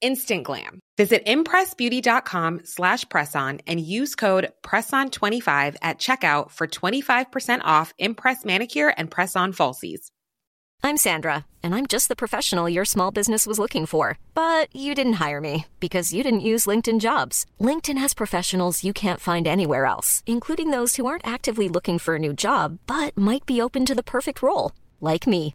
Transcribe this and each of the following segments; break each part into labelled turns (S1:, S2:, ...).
S1: instant glam. Visit impressbeauty.com slash presson and use code PRESSON25 at checkout for 25% off Impress Manicure and Press-On Falsies.
S2: I'm Sandra, and I'm just the professional your small business was looking for. But you didn't hire me because you didn't use LinkedIn Jobs. LinkedIn has professionals you can't find anywhere else, including those who aren't actively looking for a new job, but might be open to the perfect role, like me.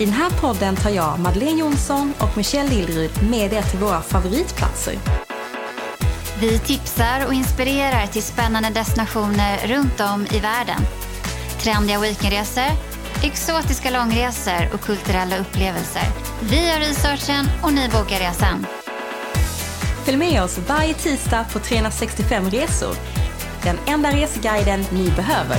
S3: I den här podden tar jag, Madeleine Jonsson och Michelle Lillryd med er till våra favoritplatser.
S4: Vi tipsar och inspirerar till spännande destinationer runt om i världen. Trendiga weekendresor, exotiska långresor och kulturella upplevelser. Vi gör researchen och ni bokar resan.
S3: Följ med oss varje tisdag på 365 resor. Den enda reseguiden ni behöver.